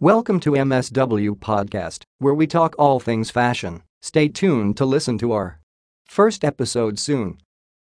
Welcome to MSW Podcast, where we talk all things fashion. Stay tuned to listen to our first episode soon.